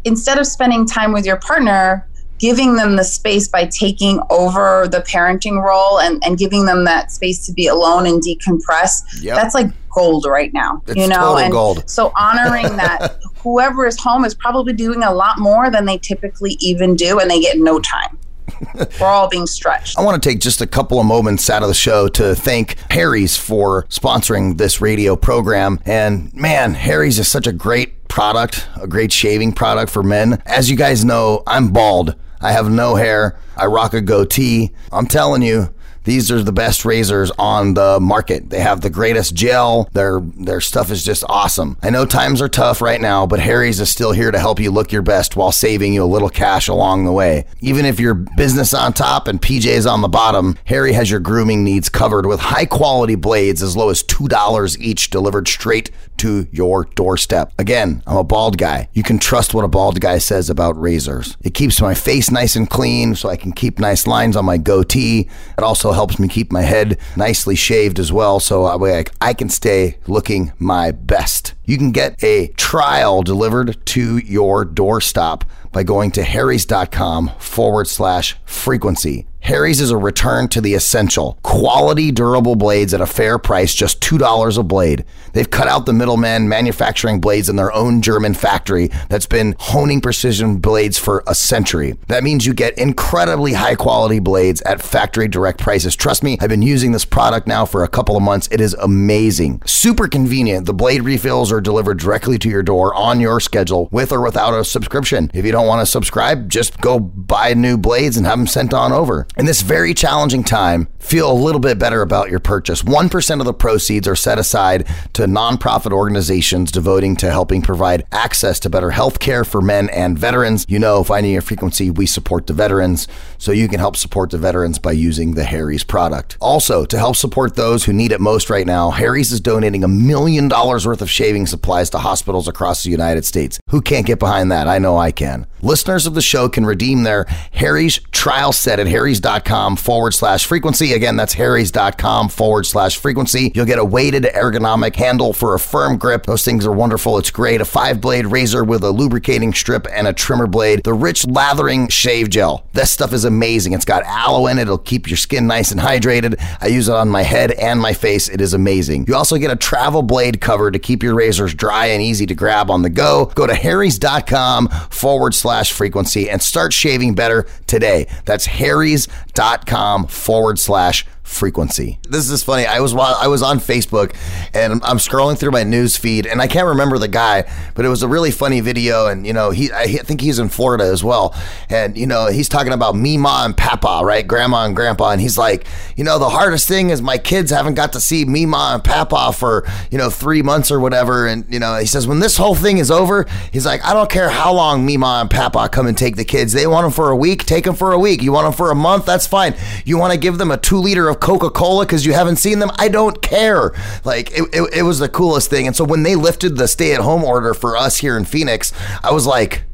instead of spending time with your partner, giving them the space by taking over the parenting role and, and giving them that space to be alone and decompress, Yep. that's like gold right now. It's you know, and gold. so honoring that whoever is home is probably doing a lot more than they typically even do, and they get no time. We're all being stretched. I want to take just a couple of moments out of the show to thank Harry's for sponsoring this radio program. And man, Harry's is such a great product, a great shaving product for men. As you guys know, I'm bald. I have no hair. I rock a goatee. I'm telling you, these are the best razors on the market. They have the greatest gel. Their their stuff is just awesome. I know times are tough right now, but Harry's is still here to help you look your best while saving you a little cash along the way. Even if your business on top and PJs on the bottom, Harry has your grooming needs covered with high quality blades as low as $2 each delivered straight to your doorstep. Again, I'm a bald guy. You can trust what a bald guy says about razors. It keeps my face nice and clean so I can keep nice lines on my goatee. It also helps me keep my head nicely shaved as well so I, I- can stay looking my best. You can get a trial delivered to your doorstop by going to harrys.com forward slash frequency. Harry's is a return to the essential. Quality, durable blades at a fair price, just $2 a blade. They've cut out the middlemen manufacturing blades in their own German factory that's been honing precision blades for a century. That means you get incredibly high quality blades at factory direct prices. Trust me, I've been using this product now for a couple of months. It is amazing. Super convenient. The blade refills are delivered directly to your door on your schedule with or without a subscription. If you don't want to subscribe, just go buy new blades and have them sent on over. In this very challenging time, feel a little bit better about your purchase. 1% of the proceeds are set aside to nonprofit organizations devoting to helping provide access to better health care for men and veterans. You know, finding your frequency, we support the veterans, so you can help support the veterans by using the Harry's product. Also, to help support those who need it most right now, Harry's is donating a million dollars worth of shaving supplies to hospitals across the United States. Who can't get behind that? I know I can. Listeners of the show can redeem their Harry's trial set at harrys.com forward slash frequency. Again, that's harrys.com forward slash frequency. You'll get a weighted ergonomic handle for a firm grip. Those things are wonderful. It's great. A five blade razor with a lubricating strip and a trimmer blade. The rich lathering shave gel. This stuff is amazing. It's got aloe in it. It'll keep your skin nice and hydrated. I use it on my head and my face. It is amazing. You also get a travel blade cover to keep your razors dry and easy to grab on the go. Go to harrys.com forward slash frequency and start shaving better today. That's harrys.com forward slash frequency. This is funny. I was wa- I was on Facebook and I'm scrolling through my news feed and I can't remember the guy, but it was a really funny video and you know he I think he's in Florida as well, and you know he's talking about Mima and Papa, right, Grandma and Grandpa, and he's like, you know, the hardest thing is my kids haven't got to see Mima and Papa for you know three months or whatever, and you know he says when this whole thing is over, he's like, I don't care how long Mima and Papa come and take the kids, they want them for a week, take them for a week. You want them for a month, that's fine. You want to give them a two liter of Coca Cola because you haven't seen them, I don't care. Like it, it, it was the coolest thing, and so when they lifted the stay at home order for us here in Phoenix, I was like,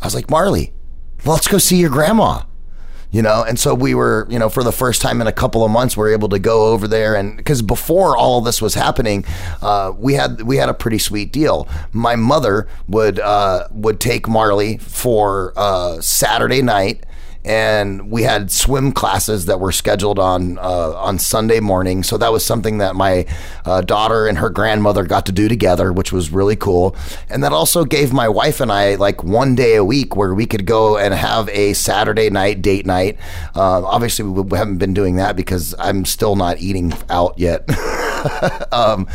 I was like, Marley, let's go see your grandma. You know, and so we were, you know, for the first time in a couple of months, we are able to go over there, and because before all of this was happening, uh, we had we had a pretty sweet deal. My mother would uh, would take Marley for uh, Saturday night, and we had swim classes that were scheduled on uh, on Sunday morning. So that was something that my uh, daughter and her grandmother got to do together, which was really cool. And that also gave my wife and I like one day a week where we could go and have a Saturday night date night. Uh, obviously, we haven't been doing that because I'm still not eating out yet. um,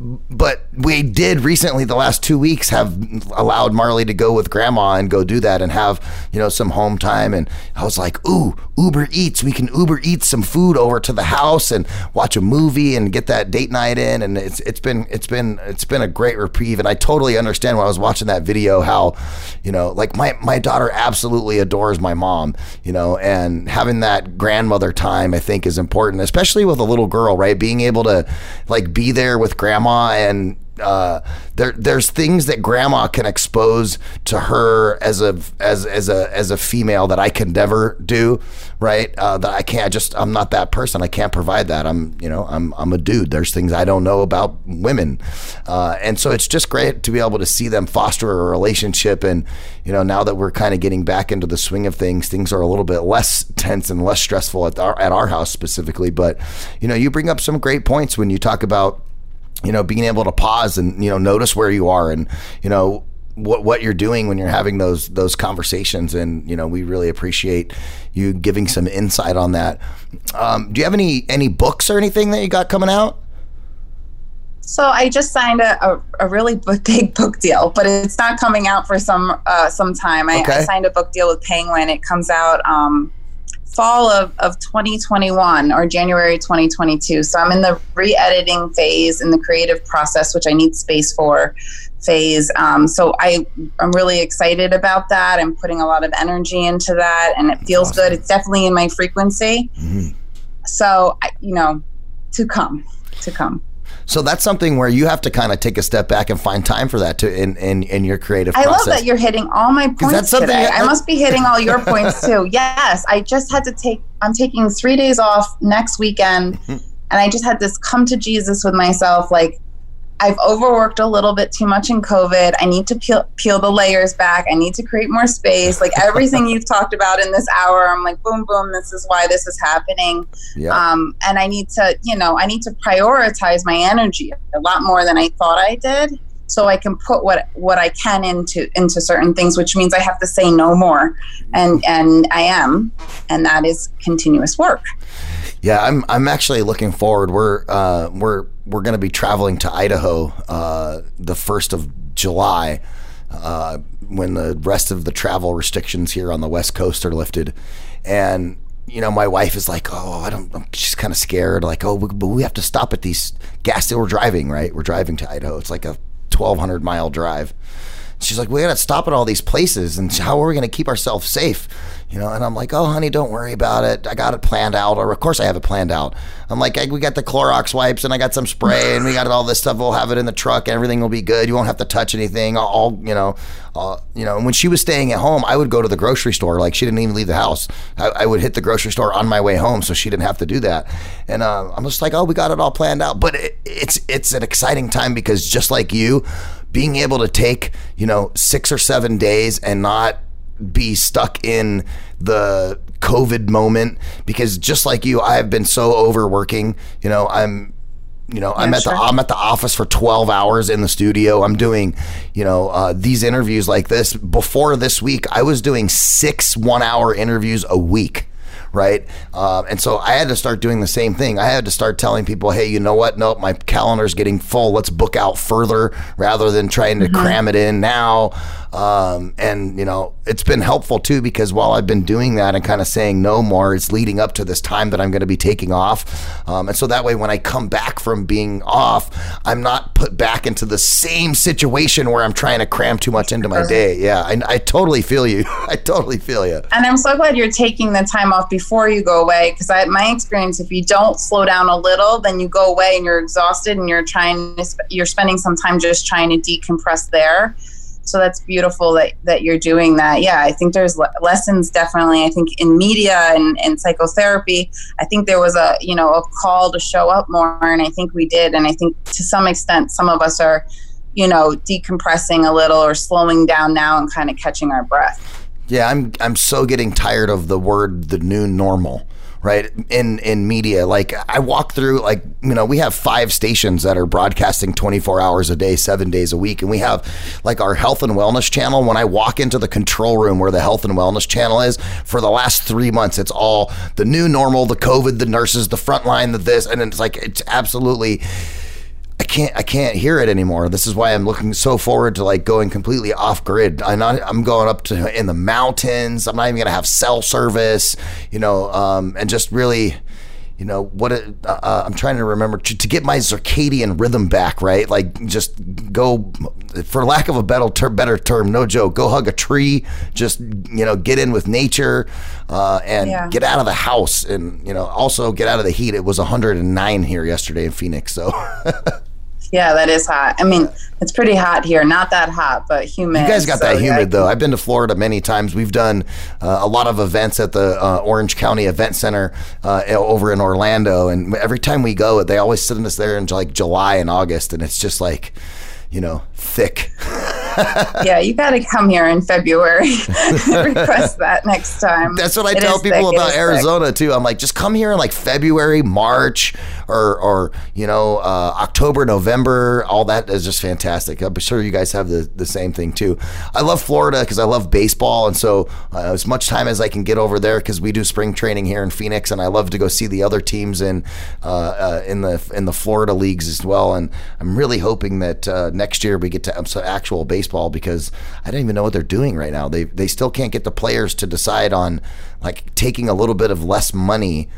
but we did recently the last two weeks have allowed Marley to go with grandma and go do that and have you know some home time. And I was like ooh Uber Eats. We can Uber Eats some food over to the house and watch a movie and get that date night in. And it's it's been it's been it's been a great reprieve. And I totally understand when I was watching that video how you know like my my daughter absolutely adores my mom you know and having that grandmother time I think is important especially with a little girl right? Being able to like be there with grandma and uh, there there's things that grandma can expose to her as a as as a as a female that I can never do right? Uh, that I can't just I'm not that person. I can't provide that. I'm you know I'm I'm a dude. There's things I don't know about women. Uh, and so it's just great to be able to see them foster a relationship. And you know now that we're kind of getting back into the swing of things things are a little bit less tense and less stressful at our at our house specifically. But you know you bring up some great points when you talk about you know, being able to pause and you know notice where you are and you know what what you're doing when you're having those those conversations and you know we really appreciate you giving some insight on that. Um, do you have any any books or anything that you got coming out? So I just signed a, a, a really big book deal, but it's not coming out for some uh, some time. I, Okay. I signed a book deal with Penguin. It comes out um, fall of, of 2021 or January 2022. So I'm in the re-editing phase in the creative process, which I need space for phase. Um, so I I'm really excited about that. I'm putting a lot of energy into that, and it feels good. It's definitely in my frequency. So I, you know, to come, to come. So that's something where you have to kind of take a step back and find time for that to in in, in your creative process. I process. love that you're hitting all my points that's today. that- I must be hitting all your points too. Yes, I just had to take. I'm taking three days off next weekend, Mm-hmm. and I just had this come to Jesus with myself. Like, I've overworked a little bit too much in COVID. I need to peel peel the layers back. I need to create more space. Like everything you've talked about in this hour, I'm like, boom, boom. This is why this is happening. yeah. Um, and I need to, you know, I need to prioritize my energy a lot more than I thought I did, so I can put what what I can into into certain things, which means I have to say no more, and and I am, and that is continuous work. Yeah, I'm I'm actually looking forward. We're uh, we're we're going to be traveling to Idaho uh, the first of July uh, when the rest of the travel restrictions here on the West Coast are lifted, and you know my wife is like, oh, I don't. I'm, she's kind of scared. Like, oh, but we have to stop at these gas. We're driving right. We're driving to Idaho. It's like a 1,200 mile drive. She's like, we gotta stop at all these places, and how are we gonna keep ourselves safe? You know, and I'm like, oh, honey, don't worry about it. I got it planned out, or of course I have it planned out. I'm like, we got the Clorox wipes, and I got some spray, and we got all this stuff. We'll have it in the truck, and everything will be good. You won't have to touch anything. I'll you know, uh, you know. And when she was staying at home, I would go to the grocery store. Like she didn't even leave the house. I, I would hit the grocery store on my way home, so she didn't have to do that. And uh, I'm just like, oh, we got it all planned out. But it, it's it's an exciting time because just like you, being able to take you know six or seven days and not be stuck in the COVID moment because just like you, I have been so overworking. You know, I'm you know, I'm Yeah, at the. I'm at the office for 12 hours in the studio. I'm doing, you know, uh, these interviews like this. Before this week, I was doing six one hour interviews a week. Right. Um, and so I had to start doing the same thing. I had to start telling people, hey, you know what? Nope, my calendar's getting full. Let's book out further rather than trying to cram it in now. Um, and, you know, it's been helpful too because while I've been doing that and kind of saying no more, it's leading up to this time that I'm going to be taking off. Um, and so that way, when I come back from being off, I'm not put back into the same situation where I'm trying to cram too much into my day. Yeah, I, I totally feel you. I totally feel you. And I'm so glad you're taking the time off before you go away because I my experience if you don't slow down a little then you go away and you're exhausted and you're trying to sp- you're spending some time just trying to decompress there. So that's beautiful that, that you're doing that. Yeah, I think there's le- lessons definitely. I think in media and, and psychotherapy, I think there was a you know a call to show up more, and I think we did. And I think to some extent, some of us are, you know, decompressing a little or slowing down now and kind of catching our breath. Yeah, I'm I'm so getting tired of the word the new normal, right? In in media, like I walk through like, you know, we have five stations that are broadcasting 24 hours a day, 7 days a week, and we have like our health and wellness channel. When I walk into the control room where the health and wellness channel is, for the last 3 months it's all the new normal, the COVID, the nurses, the front line, the this, and it's like it's absolutely I can't I can't hear it anymore. This is why I'm looking so forward to like going completely off grid. I'm not I'm going up to in the mountains. I'm not even gonna have cell service, you know, um, and just really you know what it, uh, uh, I'm trying to remember to, to, get my circadian rhythm back, right? Like just go, for lack of a better term, better term, no joke. Go hug a tree, just you know, get in with nature, uh, and yeah. get out of the house, and you know, also get out of the heat. It was 109 here yesterday in Phoenix, so. Yeah, that is hot. I mean, it's pretty hot here. Not that hot, but humid. You guys got so that humid yeah, though. I've been to Florida many times. We've done uh, a lot of events at the uh, Orange County Event Center uh, over in Orlando, and every time we go, they always send us there in like July and August, and it's just like, you know, thick. yeah, you got to come here in February. Request that next time. That's what I it tell people thick. about Arizona thick. too. I'm like, just come here in like February, March, or or you know uh, October, November. All that is just fantastic. I'm sure you guys have the the same thing too. I love Florida because I love baseball, and so uh, as much time as I can get over there because we do spring training here in Phoenix, and I love to go see the other teams in uh, uh in the in the Florida leagues as well. And I'm really hoping that uh, next year we get to some actual baseball baseball because I don't even know what they're doing right now. They they still can't get the players to decide on like taking a little bit of less money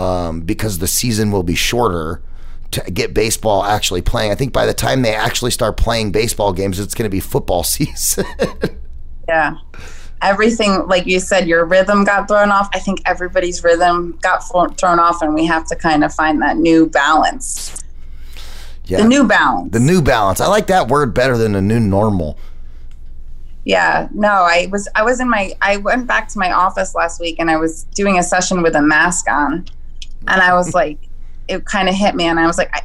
um, because the season will be shorter to get baseball actually playing. I think by the time they actually start playing baseball games, it's going to be football season. yeah. Everything, like you said, your rhythm got thrown off. I think everybody's rhythm got thrown off, and we have to kind of find that new balance. Yeah. The new balance. The new balance. I like that word better than the new normal. Yeah, no, I was I was in my I went back to my office last week and I was doing a session with a mask on, and I was like, it kind of hit me, and I was like, I,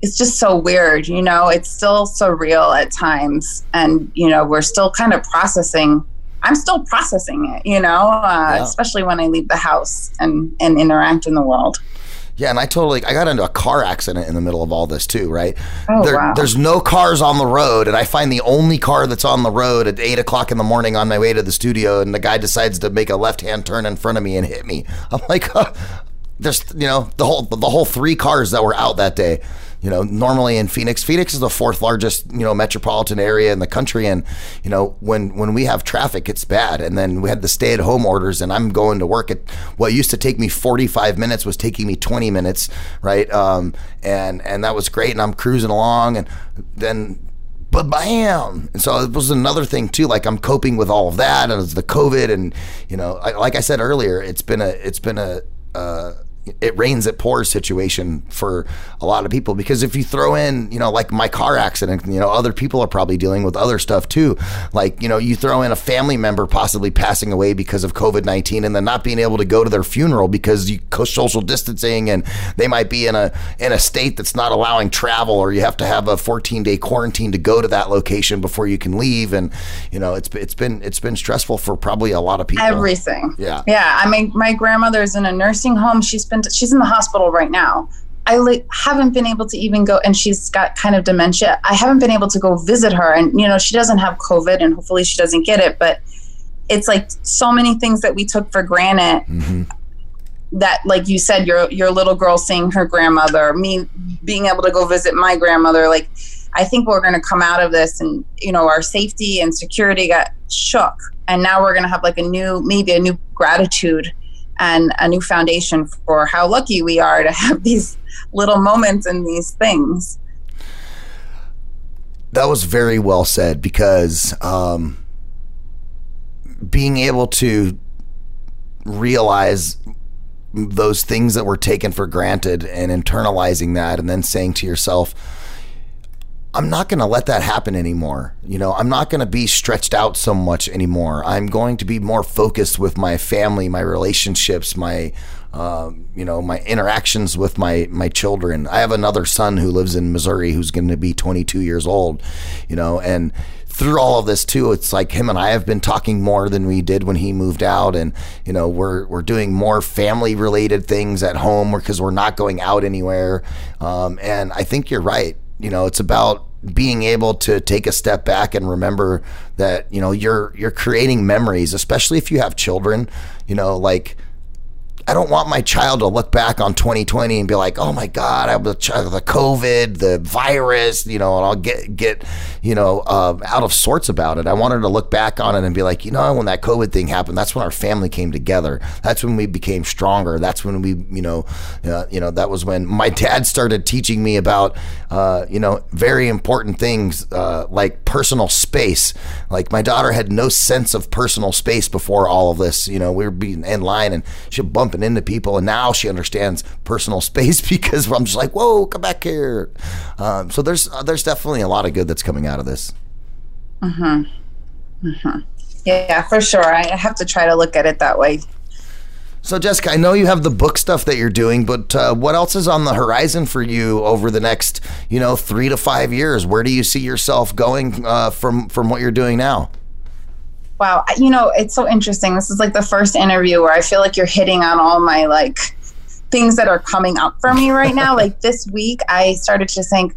it's just so weird, you know. It's still surreal at times, and you know, we're still kind of processing. I'm still processing it, you know, uh, yeah. especially when I leave the house and and interact in the world. Yeah, and I totally I got into a car accident in the middle of all this too, right? Oh, there, wow. There's no cars on the road, and I find the only car that's on the road at eight o'clock in the morning on my way to the studio, and the guy decides to make a left hand turn in front of me and hit me. I'm like, there's you know the whole the whole three cars that were out that day you know, normally in Phoenix, Phoenix is the fourth largest, you know, metropolitan area in the country. And, you know, when, when we have traffic, it's bad. And then we had the stay at home orders and I'm going to work at what used to take me 45 minutes was taking me 20 minutes. Right. Um, and, and that was great. And I'm cruising along and then but bam. And so it was another thing too. Like I'm coping with all of that, and it's the COVID, and you know, I, like I said earlier, it's been a, it's been a, uh, it rains it pours situation for a lot of people. Because if you throw in you know like my car accident you know other people are probably dealing with other stuff too. Like you know you throw in a family member possibly passing away because of covid-19 and then not being able to go to their funeral because you social distancing and they might be in a in a state that's not allowing travel or you have to have a 14 day quarantine to go to that location before you can leave. And you know it's it's been it's been stressful for probably a lot of people. Everything. Yeah. Yeah. I mean my grandmother's in a nursing home. She's been she's in the hospital right now. I like haven't been able to even go, and she's got kind of dementia. I haven't been able to go visit her, and you know she doesn't have COVID, and hopefully she doesn't get it. But it's like so many things that we took for granted. Mm-hmm. That, like you said, your your little girl seeing her grandmother, me being able to go visit my grandmother. Like, I think we're going to come out of this, and you know, our safety and security got shook, and now we're going to have like a new, maybe a new gratitude and a new foundation for how lucky we are to have these little moments and these things. That was very well said because um, being able to realize those things that were taken for granted and internalizing that and then saying to yourself, I'm not going to let that happen anymore. You know, I'm not going to be stretched out so much anymore. I'm going to be more focused with my family, my relationships, my, um, you know, my interactions with my my children. I have another son who lives in Missouri who's going to be 22 years old. You know, and through all of this too, it's like him and I have been talking more than we did when he moved out, and you know we're we're doing more family related things at home because we're not going out anywhere. Um, and I think you're right you know, it's about being able to take a step back and remember that you know you're you're creating memories, especially if you have children. You know, like I don't want my child to look back on 2020 and be like, "Oh my God, I have the, the COVID, the virus," you know, and I'll get get you know uh, out of sorts about it. I want her to look back on it and be like, you know, when that COVID thing happened, that's when our family came together. That's when we became stronger. That's when we, you know, uh, you know, that was when my dad started teaching me about, uh, you know, very important things uh, like personal space. Like my daughter had no sense of personal space before all of this. You know, we were being in line and she bumping into people, and now she understands personal space because I'm just like, whoa, come back here. Um, so there's uh, there's definitely a lot of good that's coming out of this. Yeah, for sure. I have to try to look at it that way. So Jessica, I know you have the book stuff that you're doing, but uh, what else is on the horizon for you over the next, you know, three to five years? Where do you see yourself going uh, from from what you're doing now? Wow, you know, it's so interesting. This is like the first interview where I feel like you're hitting on all my like things that are coming up for me right now. like this week, I started to think,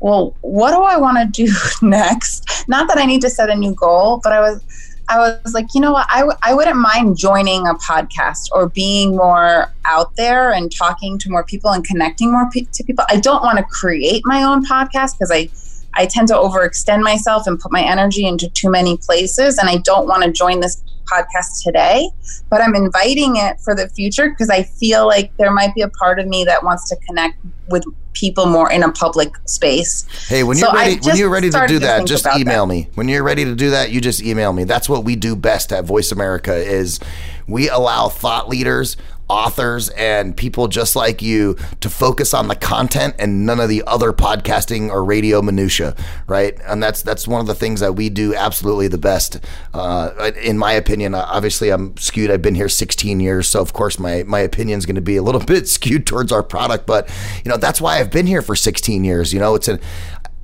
well, what do I want to do next? Not that I need to set a new goal, but I was I was like, you know what? I, w- I wouldn't mind joining a podcast or being more out there and talking to more people and connecting more pe- to people. I don't want to create my own podcast because I I tend to overextend myself and put my energy into too many places. And I don't want to join this podcast today, but I'm inviting it for the future because I feel like there might be a part of me that wants to connect with people more in a public space. Hey, when you're I ready, when you're ready to do that, just email that. me. When you're ready to do that, you just email me. That's what we do best at Voice America is we allow thought leaders, authors, and people just like you to focus on the content and none of the other podcasting or radio minutia, right? And that's that's one of the things that we do absolutely the best, uh, in my opinion. Uh, Obviously, I'm skewed. I've been here 16 years, so of course my my opinion is going to be a little bit skewed towards our product. But you know that's why I've been here for 16 years. You know, it's an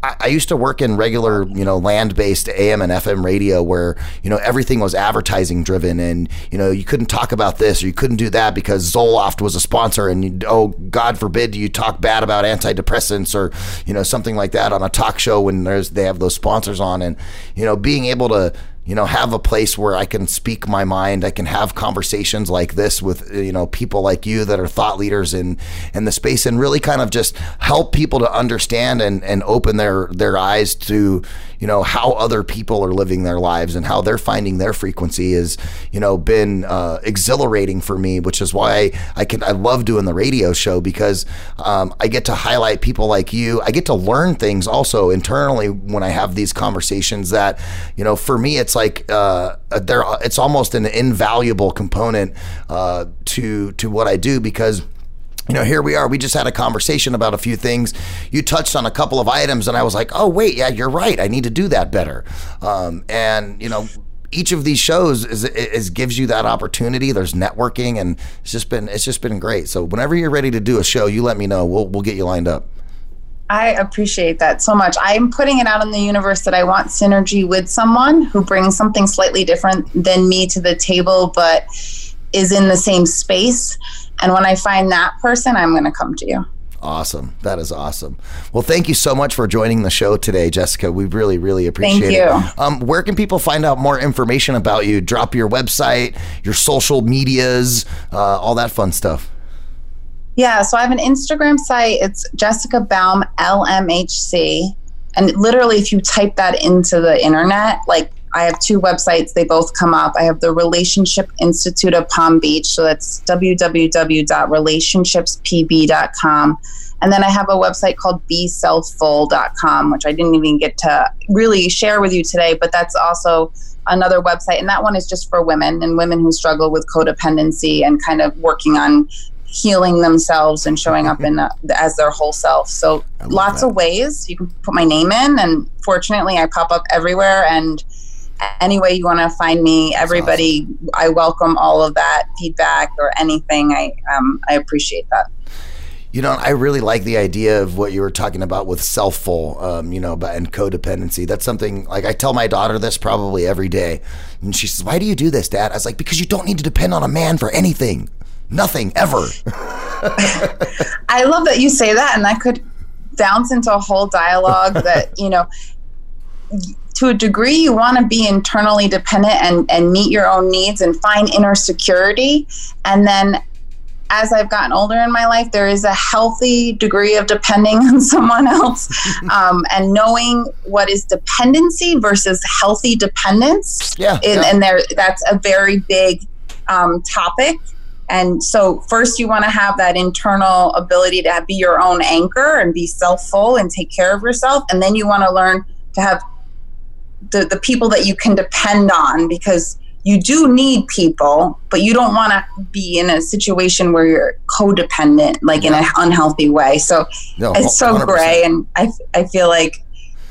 I used to work in regular, you know, land-based AM and FM radio where, you know, everything was advertising driven and, you know, you couldn't talk about this or you couldn't do that because Zoloft was a sponsor and, you, oh, God forbid you talk bad about antidepressants or, you know, something like that on a talk show when there's, they have those sponsors on. And, you know, being able to, you know, have a place where I can speak my mind. I can have conversations like this with, you know, people like you that are thought leaders in, in the space and really kind of just help people to understand and, and open their, their eyes to, you know, how other people are living their lives and how they're finding their frequency is, you know, been uh, exhilarating for me, which is why I can, I love doing the radio show because um, I get to highlight people like you. I get to learn things also internally when I have these conversations that, you know, for me, it's like uh, there. It's almost an invaluable component uh, to to what I do because you know, here we are. We just had a conversation about a few things. You touched on a couple of items, and I was like, oh, wait, yeah, you're right. I need to do that better. Um, and, you know, each of these shows is, is gives you that opportunity. There's networking, and it's just been it's just been great. So whenever you're ready to do a show, you let me know. We'll we'll get you lined up. I appreciate that so much. I'm putting it out in the universe that I want synergy with someone who brings something slightly different than me to the table, but is in the same space. And when I find that person, I'm going to come to you. Awesome. That is awesome. Well, thank you so much for joining the show today, Jessica. We really, really appreciate Thank it. you. Um, where can people find out more information about you? Drop your website, your social medias, uh, all that fun stuff. Yeah, so I have an Instagram site. It's Jessica Baum LMHC. And literally, if you type that into the internet, like I have two websites, they both come up. I have the Relationship Institute of Palm Beach. So that's www.relationshipspb.com. And then I have a website called beselfful.com, which I didn't even get to really share with you today, but that's also another website. And that one is just for women and women who struggle with codependency and kind of working on healing themselves and showing up in uh, as their whole self. So lots that. of ways you can put my name in, and fortunately, I pop up everywhere. And any way you want to find me, everybody, I welcome all of that feedback or anything. I um, I appreciate that. You know, I really like the idea of what you were talking about with selfful, um, you know, but and codependency. That's something like I tell my daughter this probably every day, and she says, "Why do you do this, Dad?" I was like, "Because you don't need to depend on a man for anything, nothing ever." I love that you say that, and that could bounce into a whole dialogue that you know. To a degree, you want to be internally dependent and, and meet your own needs and find inner security. And then as I've gotten older in my life, there is a healthy degree of depending on someone else, um, and knowing what is dependency versus healthy dependence. Yeah, and, yeah. and there that's a very big um, topic. And so, first, you want to have that internal ability to be your own anchor and be self full and take care of yourself. And then you want to learn to have the, the people that you can depend on because you do need people, but you don't want to be in a situation where you're codependent, like in an unhealthy way. So No, it's so 100%. gray, and I, I feel like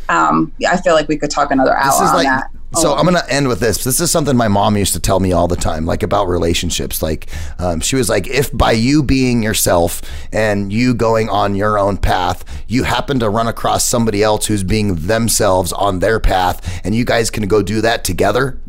um, I feel like we could talk another hour This is on like that. So. Oh. I'm gonna end with this. This is something my mom used to tell me all the time, like about relationships. Like um, she was like, if by you being yourself and you going on your own path, you happen to run across somebody else who's being themselves on their path, and you guys can go do that together.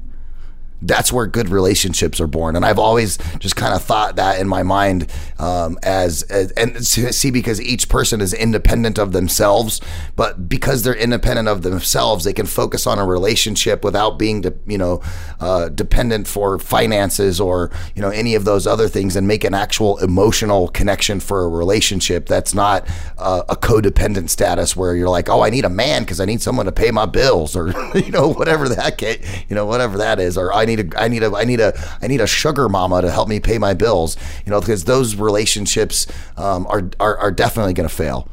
That's where good relationships are born, and I've always just kind of thought that in my mind um, as, as and see because each person is independent of themselves, but because they're independent of themselves, they can focus on a relationship without being, de- you know, uh, dependent for finances or you know any of those other things, and make an actual emotional connection for a relationship that's not uh, a codependent status where you're like, oh, I need a man because I need someone to pay my bills, or you know whatever that you know whatever that is, or I need a I need a I need a I need a sugar mama to help me pay my bills, you know, because those relationships um, are, are are definitely going to fail.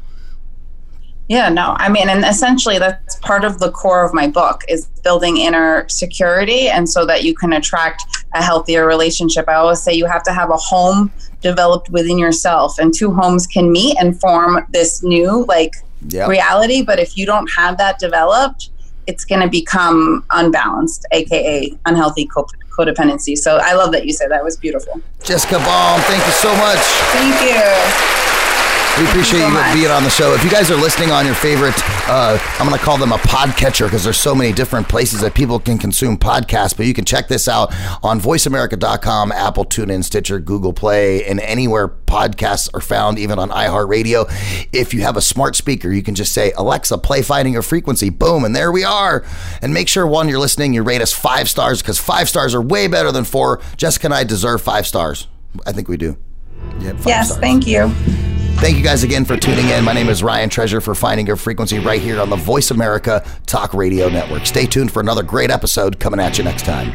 Yeah, no, I mean, and essentially that's part of the core of my book is building inner security, and so that you can attract a healthier relationship. I always say you have to have a home developed within yourself, and two homes can meet and form this new like Yep. reality. But if you don't have that developed, it's going to become unbalanced, aka unhealthy co- codependency. So I love that you said that. It was beautiful. Jessica Baum, thank you so much. Thank you. We appreciate so you being on the show. If you guys are listening on your favorite, uh, I'm going to call them a podcatcher because there's so many different places that people can consume podcasts. But you can check this out on VoiceAmerica.com, Apple, TuneIn, Stitcher, Google Play, and anywhere podcasts are found, even on iHeartRadio. If you have a smart speaker, you can just say, Alexa, play Finding Your Frequency. Boom, and there we are. And make sure while you're listening, you rate us five stars because five stars are way better than four. Jessica and I deserve five stars. I think we do. Yeah, five Yes, stars. thank you. Thank you guys again for tuning in. My name is Ryan Treasure for Finding Your Frequency right here on the Voice America Talk Radio Network. Stay tuned for another great episode coming at you next time.